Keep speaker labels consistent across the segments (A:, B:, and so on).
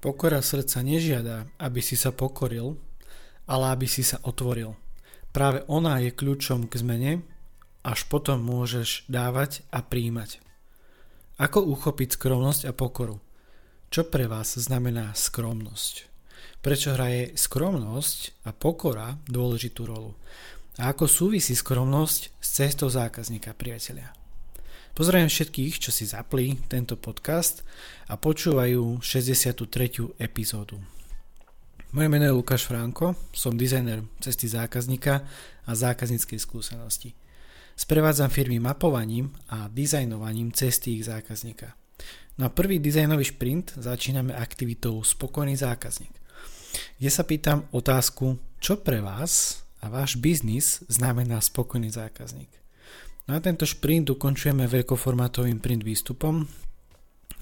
A: Pokora srdca nežiada, aby si sa pokoril, ale aby si sa otvoril. Práve ona je kľúčom k zmene, až potom môžeš dávať a príjmať. Ako uchopiť skromnosť a pokoru? Čo pre vás znamená skromnosť? Prečo hraje skromnosť a pokora dôležitú rolu? A ako súvisí skromnosť s cestou zákazníka, priatelia? Pozdravujem všetkých, čo si zapli tento podcast a počúvajú 63. epizódu. Moje meno je Lukáš Franko, som dizajner cesty zákazníka a zákazníckej skúsenosti. Sprevádzam firmy mapovaním a dizajnovaním cesty ich zákazníka. Na prvý dizajnový šprint začíname aktivitou Spokojný zákazník, kde sa pýtam otázku, čo pre vás a váš biznis znamená spokojný zákazník. Na tento šprint ukončujeme veľkoformátovým print výstupom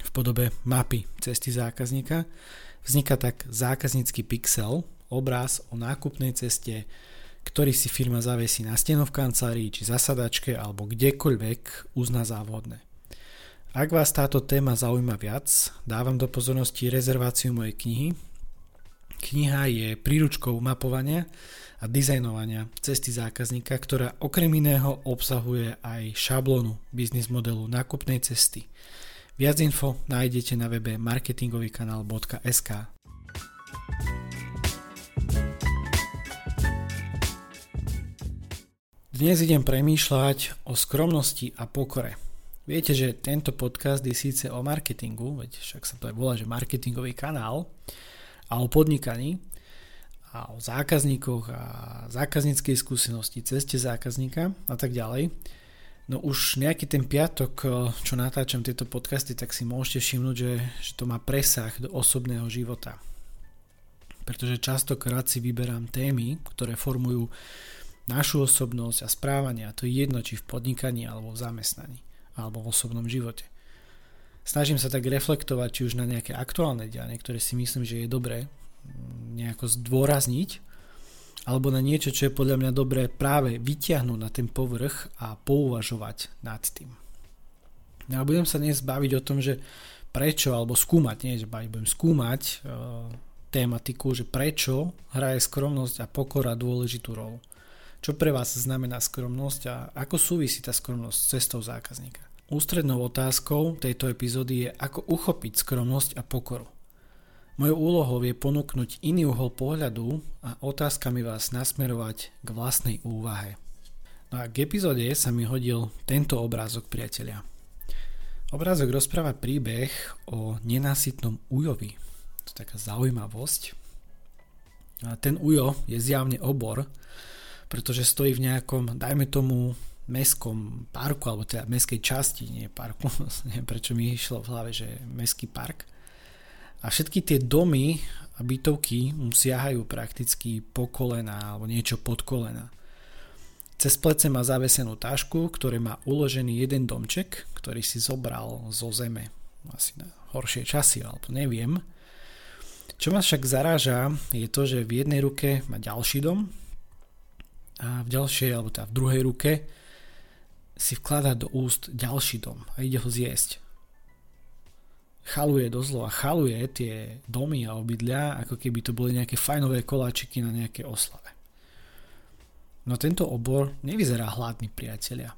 A: v podobe mapy cesty zákazníka. Vzniká tak zákaznícky pixel, obraz o nákupnej ceste, ktorý si firma zavesí na stenu v kancelárii či zasadačke alebo kdekoľvek uzná závodné. Ak vás táto téma zaujíma viac, dávam do pozornosti rezerváciu mojej knihy. Kniha je príručkou mapovania a dizajnovania cesty zákazníka, ktorá okrem iného obsahuje aj šablónu biznis modelu nákupnej cesty. Viac info nájdete na webe marketingovýkanál.sk. Dnes idem premýšľať o skromnosti a pokore. Viete, že tento podcast je síce o marketingu, veď však sa to aj volá, že marketingový kanál, a o podnikaní, a o zákazníkoch a zákazníckej skúsenosti, ceste zákazníka a tak ďalej. No už nejaký ten piatok, eh, čo natáčam tieto podcasty, tak si môžete všimnúť, že, že to má presah do osobného života. Pretože častokrát si vyberám témy, ktoré formujú našu osobnosť a správanie, a to je jedno, či v podnikaní, alebo v zamestnaní, alebo v osobnom živote. Snažím sa tak reflektovať, či už na nejaké aktuálne dianie, ktoré si myslím, že je dobré nejako zdôrazniť, alebo na niečo, čo je podľa mňa dobré práve vyťahnuť na ten povrch a pouvažovať nad tým. No a budem sa dnes baviť o tom, že prečo, alebo skúmať, nie že baviť, budem skúmať e, tématiku, že prečo hraje skromnosť a pokora dôležitú rolu. Čo pre vás znamená skromnosť a ako súvisí tá skromnosť s cestou zákazníka. Ústrednou otázkou tejto epizódy je, ako uchopiť skromnosť a pokoru. Mojou úlohou je ponúknuť iný uhol pohľadu a otázkami vás nasmerovať k vlastnej úvahe. No a k epizóde sa mi hodil tento obrázok priatelia. Obrázok rozpráva príbeh o nenásytnom ujovi. To je taká zaujímavosť. A ten ujo je zjavne obor, pretože stojí v nejakom, dajme tomu, mestskom parku, alebo teda mestskej časti, nie parku, neviem prečo mi išlo v hlave, že mestský park. A všetky tie domy a bytovky mu siahajú prakticky po kolena alebo niečo pod kolena. Cez plece má zavesenú tašku, ktoré má uložený jeden domček, ktorý si zobral zo zeme. Asi na horšie časy, alebo neviem. Čo ma však zaráža, je to, že v jednej ruke má ďalší dom a v ďalšej, alebo teda v druhej ruke si vkladá do úst ďalší dom a ide ho zjesť chaluje dozlo a chaluje tie domy a obydlia, ako keby to boli nejaké fajnové koláčiky na nejaké oslave. No tento obor nevyzerá hladný, priatelia.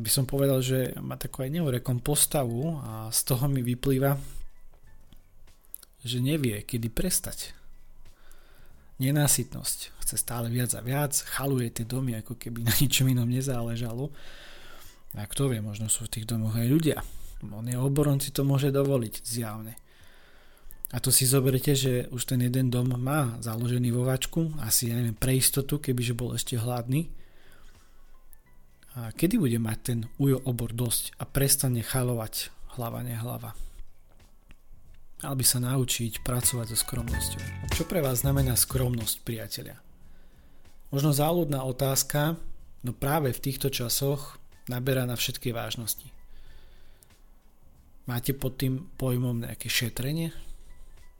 A: By som povedal, že má takú aj neurekom postavu a z toho mi vyplýva, že nevie, kedy prestať. Nenásytnosť. Chce stále viac a viac, chaluje tie domy, ako keby na ničom inom nezáležalo. A kto vie, možno sú v tých domoch aj ľudia, on je oboron, si to môže dovoliť zjavne. A to si zoberte, že už ten jeden dom má založený vo vačku, asi ja neviem, pre istotu, kebyže bol ešte hladný. A kedy bude mať ten ujo obor dosť a prestane chalovať hlava nehlava? Mal by sa naučiť pracovať so skromnosťou. Čo pre vás znamená skromnosť, priatelia? Možno záľudná otázka, no práve v týchto časoch naberá na všetky vážnosti. Máte pod tým pojmom nejaké šetrenie?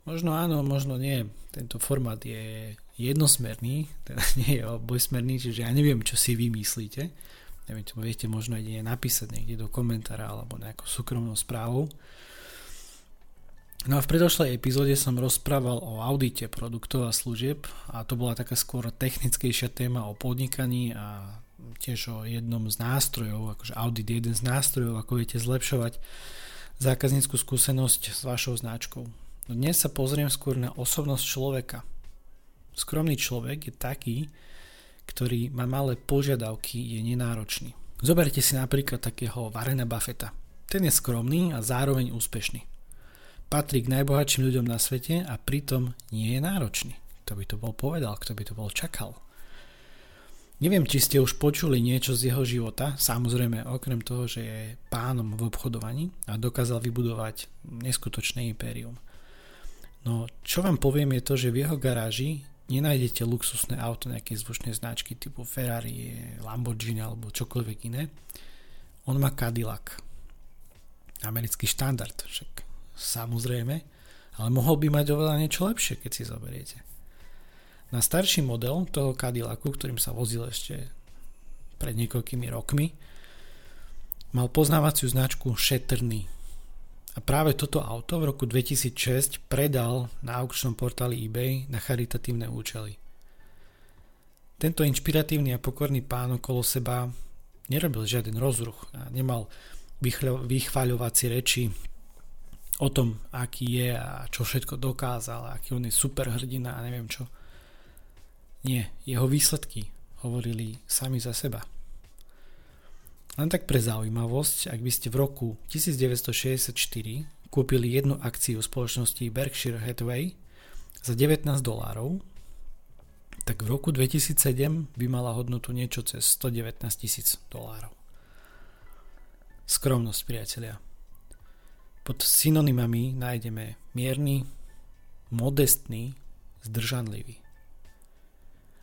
A: Možno áno, možno nie. Tento formát je jednosmerný, teda nie je obojsmerný, čiže ja neviem, čo si vy myslíte. Neviem, čo viete možno aj napísať niekde do komentára alebo nejakou súkromnou správou. No a v predošlej epizóde som rozprával o audite produktov a služieb a to bola taká skôr technickejšia téma o podnikaní a tiež o jednom z nástrojov, akože audit je jeden z nástrojov, ako viete zlepšovať zákazníckú skúsenosť s vašou značkou. No dnes sa pozriem skôr na osobnosť človeka. Skromný človek je taký, ktorý má malé požiadavky, je nenáročný. Zoberte si napríklad takého Varena Buffetta. Ten je skromný a zároveň úspešný patrí k najbohatším ľuďom na svete a pritom nie je náročný. Kto by to bol povedal, kto by to bol čakal. Neviem, či ste už počuli niečo z jeho života, samozrejme okrem toho, že je pánom v obchodovaní a dokázal vybudovať neskutočné impérium. No čo vám poviem je to, že v jeho garáži nenájdete luxusné auto nejakej zvučnej značky typu Ferrari, Lamborghini alebo čokoľvek iné. On má Cadillac. Americký štandard, však samozrejme, ale mohol by mať oveľa niečo lepšie, keď si zoberiete. Na starší model toho Cadillacu, ktorým sa vozil ešte pred niekoľkými rokmi, mal poznávaciu značku Šetrný. A práve toto auto v roku 2006 predal na aukčnom portáli eBay na charitatívne účely. Tento inšpiratívny a pokorný pán okolo seba nerobil žiaden rozruch a nemal vychváľovacie reči o tom, aký je a čo všetko dokázal, aký on je super hrdina a neviem čo. Nie, jeho výsledky hovorili sami za seba. Len tak pre zaujímavosť, ak by ste v roku 1964 kúpili jednu akciu spoločnosti Berkshire Hathaway za 19 dolárov, tak v roku 2007 by mala hodnotu niečo cez 119 tisíc dolárov. Skromnosť, priatelia. Pod synonymami nájdeme mierny, modestný, zdržanlivý.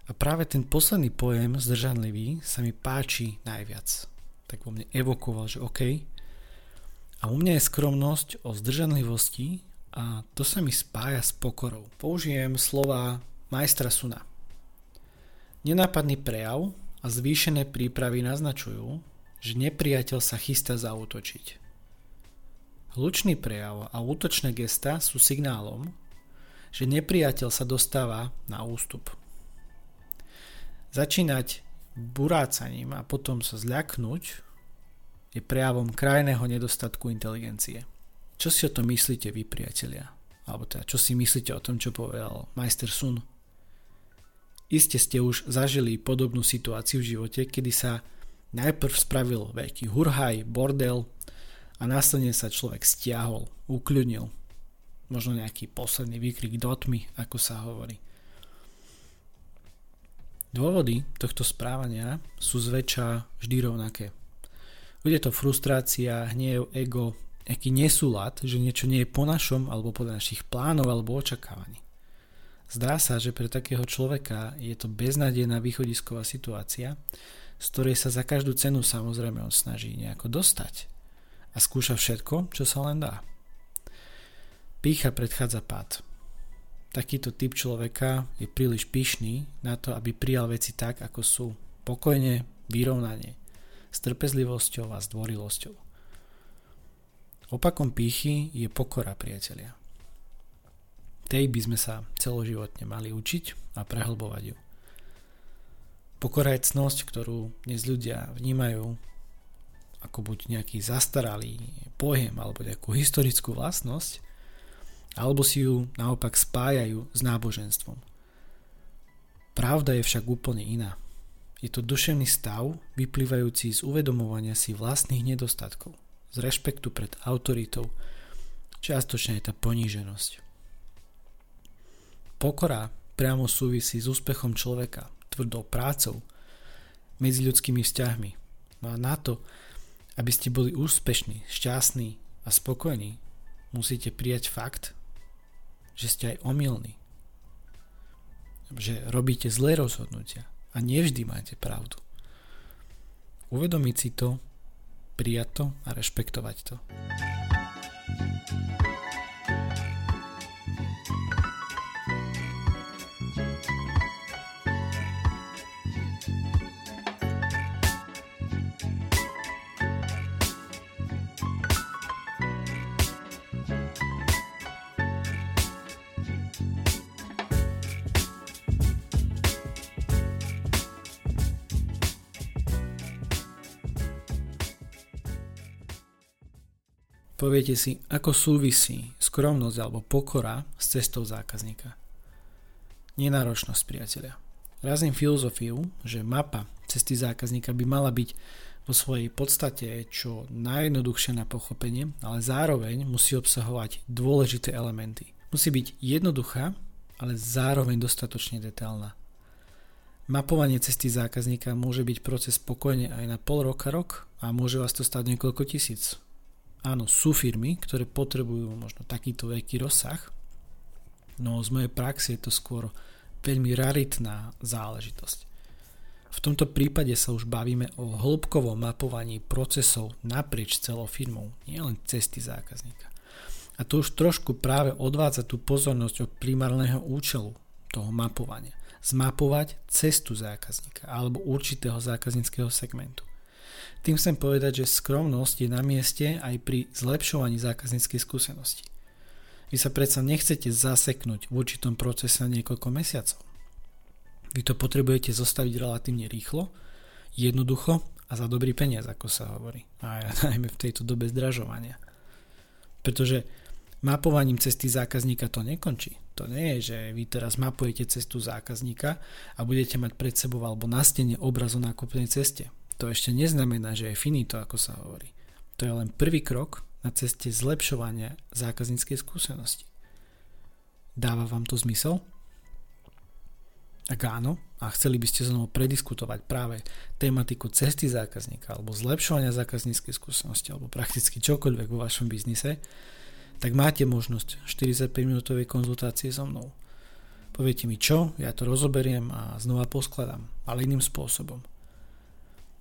A: A práve ten posledný pojem zdržanlivý sa mi páči najviac. Tak vo mne evokoval, že OK. A u mňa je skromnosť o zdržanlivosti a to sa mi spája s pokorou. Použijem slova majstra Suna. Nenápadný prejav a zvýšené prípravy naznačujú, že nepriateľ sa chystá zautočiť. Hlučný prejav a útočné gesta sú signálom, že nepriateľ sa dostáva na ústup. Začínať burácaním a potom sa zľaknúť je prejavom krajného nedostatku inteligencie. Čo si o tom myslíte vy, priatelia? Alebo teda, čo si myslíte o tom, čo povedal majster Sun? Iste ste už zažili podobnú situáciu v živote, kedy sa najprv spravil veľký hurhaj, bordel, a následne sa človek stiahol, ukľudnil. Možno nejaký posledný výkrik do tmy, ako sa hovorí. Dôvody tohto správania sú zväčša vždy rovnaké. Bude to frustrácia, hnev, ego, aký nesúlad, že niečo nie je po našom alebo podľa našich plánov alebo očakávaní. Zdá sa, že pre takého človeka je to beznadejná východisková situácia, z ktorej sa za každú cenu samozrejme on snaží nejako dostať a skúša všetko, čo sa len dá. Pícha predchádza pád. Takýto typ človeka je príliš pyšný na to, aby prijal veci tak, ako sú. Pokojne, vyrovnanie, s trpezlivosťou a zdvorilosťou. Opakom pýchy je pokora, priatelia. Tej by sme sa celoživotne mali učiť a prehlbovať ju. Pokora je cnosť, ktorú dnes ľudia vnímajú ako buď nejaký zastaralý pojem alebo nejakú historickú vlastnosť, alebo si ju naopak spájajú s náboženstvom. Pravda je však úplne iná. Je to duševný stav vyplývajúci z uvedomovania si vlastných nedostatkov, z rešpektu pred autoritou, čiastočne je tá poníženosť. Pokora priamo súvisí s úspechom človeka, tvrdou prácou, medzi ľudskými vzťahmi. No a na to, aby ste boli úspešní, šťastní a spokojní, musíte prijať fakt, že ste aj omylní. Že robíte zlé rozhodnutia a nevždy máte pravdu. Uvedomiť si to, prijať to a rešpektovať to. Poviete si, ako súvisí skromnosť alebo pokora s cestou zákazníka. Nenáročnosť, priatelia. Razím filozofiu, že mapa cesty zákazníka by mala byť vo svojej podstate čo najjednoduchšie na pochopenie, ale zároveň musí obsahovať dôležité elementy. Musí byť jednoduchá, ale zároveň dostatočne detailná. Mapovanie cesty zákazníka môže byť proces spokojne aj na pol roka, rok a môže vás to stať niekoľko tisíc. Áno, sú firmy, ktoré potrebujú možno takýto veľký rozsah, no z mojej praxe je to skôr veľmi raritná záležitosť. V tomto prípade sa už bavíme o hĺbkovom mapovaní procesov naprieč celou firmou, nielen cesty zákazníka. A to už trošku práve odvádza tú pozornosť od primárneho účelu toho mapovania. Zmapovať cestu zákazníka alebo určitého zákazníckého segmentu. Tým chcem povedať, že skromnosť je na mieste aj pri zlepšovaní zákazníckej skúsenosti. Vy sa predsa nechcete zaseknúť v určitom procese niekoľko mesiacov. Vy to potrebujete zostaviť relatívne rýchlo, jednoducho a za dobrý peniaz, ako sa hovorí. A najmä v tejto dobe zdražovania. Pretože mapovaním cesty zákazníka to nekončí. To nie je, že vy teraz mapujete cestu zákazníka a budete mať pred sebou alebo na stene obraz o nákupnej ceste. To ešte neznamená, že je finito, ako sa hovorí. To je len prvý krok na ceste zlepšovania zákazníckej skúsenosti. Dáva vám to zmysel? Ak áno, a chceli by ste znovu prediskutovať práve tematiku cesty zákazníka alebo zlepšovania zákazníckej skúsenosti alebo prakticky čokoľvek vo vašom biznise, tak máte možnosť 45 minútovej konzultácie so mnou. Poviete mi čo, ja to rozoberiem a znova poskladám, ale iným spôsobom.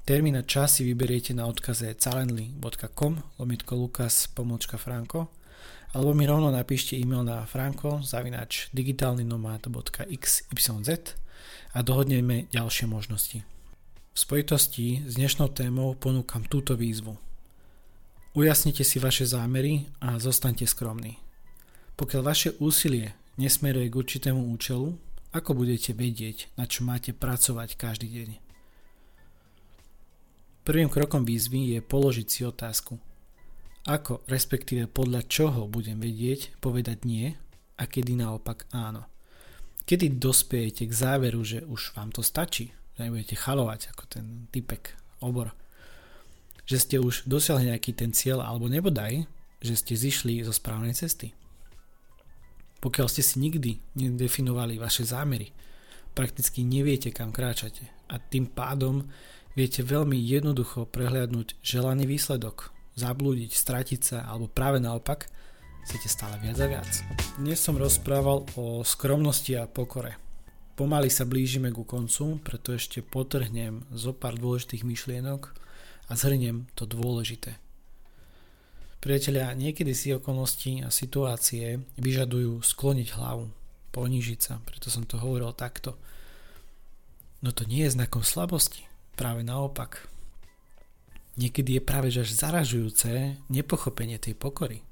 A: Termín a čas si vyberiete na odkaze calendly.com lomitko lukas pomočka franko alebo mi rovno napíšte e-mail na franko zavinač digitálnynomad.xyz a dohodneme ďalšie možnosti. V spojitosti s dnešnou témou ponúkam túto výzvu. Ujasnite si vaše zámery a zostaňte skromní. Pokiaľ vaše úsilie nesmeruje k určitému účelu, ako budete vedieť, na čo máte pracovať každý deň? Prvým krokom výzvy je položiť si otázku – ako, respektíve podľa čoho budem vedieť povedať nie a kedy naopak áno. Kedy dospiejete k záveru, že už vám to stačí, že nebudete chalovať ako ten typek obor. Že ste už dosiahli nejaký ten cieľ alebo nebodaj, že ste zišli zo správnej cesty. Pokiaľ ste si nikdy nedefinovali vaše zámery, prakticky neviete kam kráčate a tým pádom viete veľmi jednoducho prehliadnúť želaný výsledok, zablúdiť, stratiť sa, alebo práve naopak, chcete stále viac a viac. Dnes som rozprával o skromnosti a pokore. Pomaly sa blížime ku koncu, preto ešte potrhnem zo pár dôležitých myšlienok a zhrniem to dôležité. Priatelia, niekedy si okolnosti a situácie vyžadujú skloniť hlavu, ponížiť sa, preto som to hovoril takto. No to nie je znakom slabosti, práve naopak. Niekedy je práve že až zaražujúce nepochopenie tej pokory.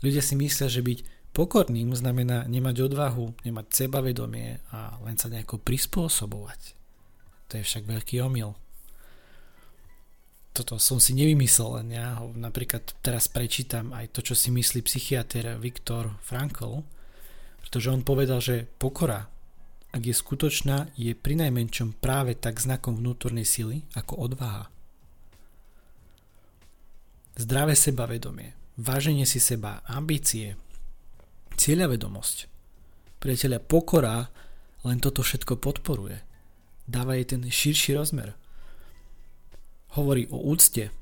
A: Ľudia si myslia, že byť pokorným znamená nemať odvahu, nemať sebavedomie a len sa nejako prispôsobovať. To je však veľký omyl. Toto som si nevymyslel, len ja ho napríklad teraz prečítam aj to, čo si myslí psychiatr Viktor Frankl, pretože on povedal, že pokora, ak je skutočná, je pri najmenšom práve tak znakom vnútornej sily ako odvaha. Zdravé sebavedomie, váženie si seba, ambície, cieľavedomosť. Priateľia, pokora len toto všetko podporuje. Dáva jej ten širší rozmer. Hovorí o úcte,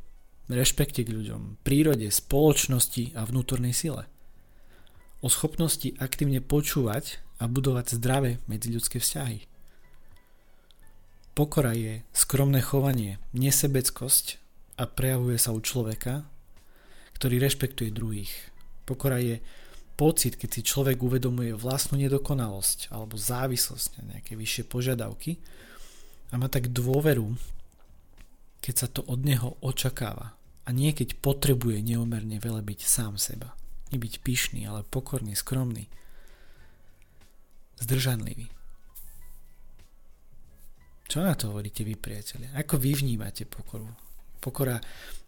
A: rešpekte k ľuďom, prírode, spoločnosti a vnútornej sile. O schopnosti aktívne počúvať a budovať zdravé medziľudské vzťahy. Pokora je skromné chovanie, nesebeckosť a prejavuje sa u človeka, ktorý rešpektuje druhých. Pokora je pocit, keď si človek uvedomuje vlastnú nedokonalosť alebo závislosť na nejaké vyššie požiadavky a má tak dôveru, keď sa to od neho očakáva a nie keď potrebuje neumerne veľa byť sám seba. Nebyť pyšný, ale pokorný, skromný, zdržanlivý. Čo na to hovoríte vy, priatelia? Ako vy vnímate pokoru? Pokora,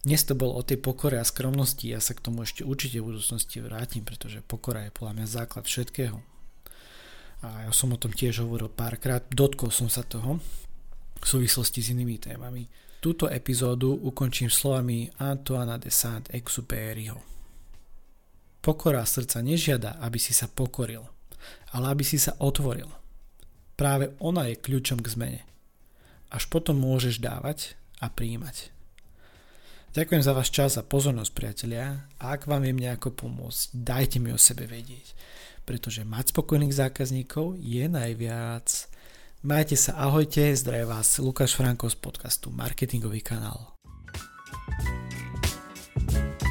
A: dnes to bol o tej pokore a skromnosti, ja sa k tomu ešte určite v budúcnosti vrátim, pretože pokora je podľa mňa základ všetkého. A ja som o tom tiež hovoril párkrát, dotkol som sa toho v súvislosti s inými témami. Túto epizódu ukončím slovami Antoana de Saint-Exupéryho. Pokora srdca nežiada, aby si sa pokoril, ale aby si sa otvoril. Práve ona je kľúčom k zmene. Až potom môžeš dávať a príjmať. Ďakujem za váš čas a pozornosť, priatelia. A ak vám viem nejako pomôcť, dajte mi o sebe vedieť. Pretože mať spokojných zákazníkov je najviac. Majte sa, ahojte, zdraje vás Lukáš Franko z podcastu Marketingový kanál. thank you